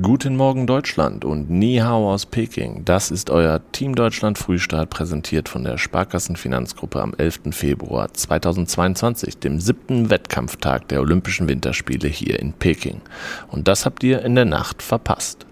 Guten Morgen Deutschland und Ni Hao aus Peking. Das ist euer Team Deutschland Frühstart präsentiert von der Sparkassen Finanzgruppe am 11. Februar 2022, dem siebten Wettkampftag der Olympischen Winterspiele hier in Peking. Und das habt ihr in der Nacht verpasst.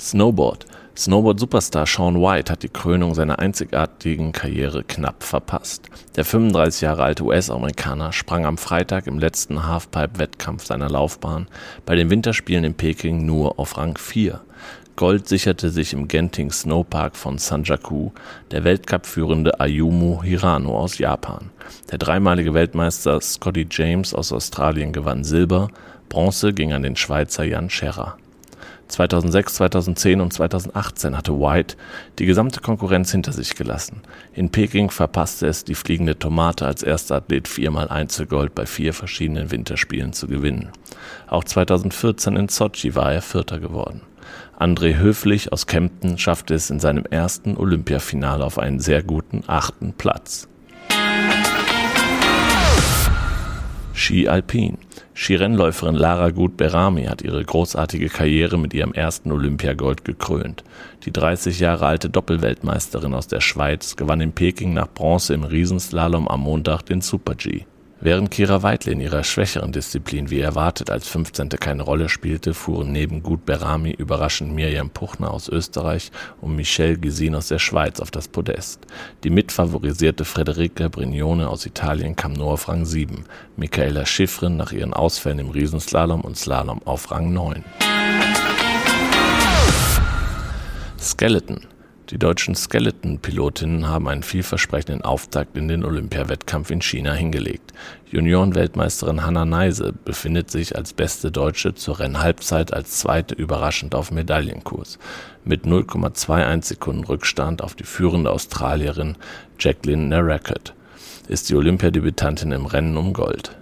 Snowboard. Snowboard-Superstar Sean White hat die Krönung seiner einzigartigen Karriere knapp verpasst. Der 35 Jahre alte US-Amerikaner sprang am Freitag im letzten Halfpipe-Wettkampf seiner Laufbahn bei den Winterspielen in Peking nur auf Rang 4. Gold sicherte sich im Genting Snowpark von Sanjaku der Weltcup-führende Ayumu Hirano aus Japan. Der dreimalige Weltmeister Scotty James aus Australien gewann Silber, Bronze ging an den Schweizer Jan Scherrer. 2006, 2010 und 2018 hatte White die gesamte Konkurrenz hinter sich gelassen. In Peking verpasste es die fliegende Tomate als erster Athlet viermal Einzelgold bei vier verschiedenen Winterspielen zu gewinnen. Auch 2014 in Sochi war er Vierter geworden. André Höflich aus Kempten schaffte es in seinem ersten Olympiafinale auf einen sehr guten achten Platz. Ski Alpin. Skirennläuferin Lara Gut-Berami hat ihre großartige Karriere mit ihrem ersten Olympiagold gekrönt. Die 30 Jahre alte Doppelweltmeisterin aus der Schweiz gewann in Peking nach Bronze im Riesenslalom am Montag den Super-G. Während Kira Weidle in ihrer schwächeren Disziplin wie erwartet als 15. keine Rolle spielte, fuhren neben Gut Berami überraschend Mirjam Puchner aus Österreich und Michelle Gesin aus der Schweiz auf das Podest. Die mitfavorisierte Frederica Brignone aus Italien kam nur auf Rang 7, Michaela Schiffrin nach ihren Ausfällen im Riesenslalom und Slalom auf Rang 9. Skeleton die deutschen Skeleton-Pilotinnen haben einen vielversprechenden Auftakt in den Olympiawettkampf in China hingelegt. Juniorenweltmeisterin Hanna Neise befindet sich als beste Deutsche zur Rennhalbzeit als zweite überraschend auf Medaillenkurs. Mit 0,21 Sekunden Rückstand auf die führende Australierin Jacqueline Narakat ist die Olympiadebütantin im Rennen um Gold.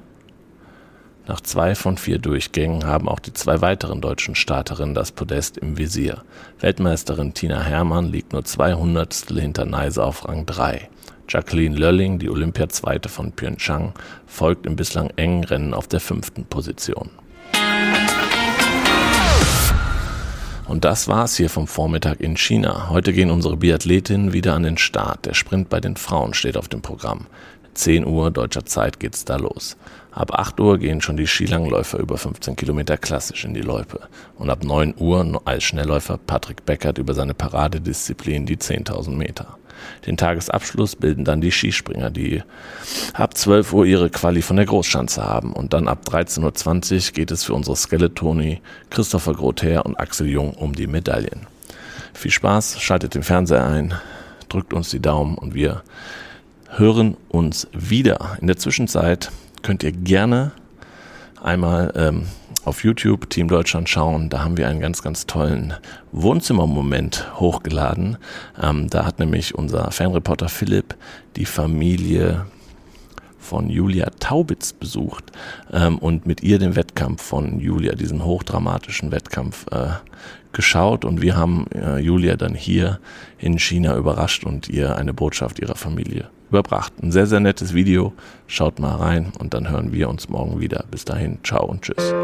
Nach zwei von vier Durchgängen haben auch die zwei weiteren deutschen Starterinnen das Podest im Visier. Weltmeisterin Tina Hermann liegt nur zwei Hundertstel hinter Neise auf Rang 3. Jacqueline Lölling, die Olympiazweite von Pyeongchang, folgt im bislang engen Rennen auf der fünften Position. Und das war's hier vom Vormittag in China. Heute gehen unsere Biathletinnen wieder an den Start. Der Sprint bei den Frauen steht auf dem Programm. 10 Uhr deutscher Zeit geht's da los. Ab 8 Uhr gehen schon die Skilangläufer über 15 Kilometer klassisch in die Loipe. Und ab 9 Uhr als Schnellläufer Patrick Beckert über seine Paradedisziplin die 10.000 Meter. Den Tagesabschluss bilden dann die Skispringer, die ab 12 Uhr ihre Quali von der Großschanze haben. Und dann ab 13.20 Uhr geht es für unsere Skeletoni Christopher Grother und Axel Jung um die Medaillen. Viel Spaß, schaltet den Fernseher ein, drückt uns die Daumen und wir hören uns wieder. In der Zwischenzeit könnt ihr gerne einmal ähm, auf YouTube Team Deutschland schauen. Da haben wir einen ganz, ganz tollen Wohnzimmermoment hochgeladen. Ähm, da hat nämlich unser Fanreporter Philipp die Familie von Julia Taubitz besucht ähm, und mit ihr den Wettkampf von Julia, diesen hochdramatischen Wettkampf, äh, geschaut. Und wir haben äh, Julia dann hier in China überrascht und ihr eine Botschaft ihrer Familie überbracht. Ein sehr, sehr nettes Video. Schaut mal rein und dann hören wir uns morgen wieder. Bis dahin, ciao und tschüss.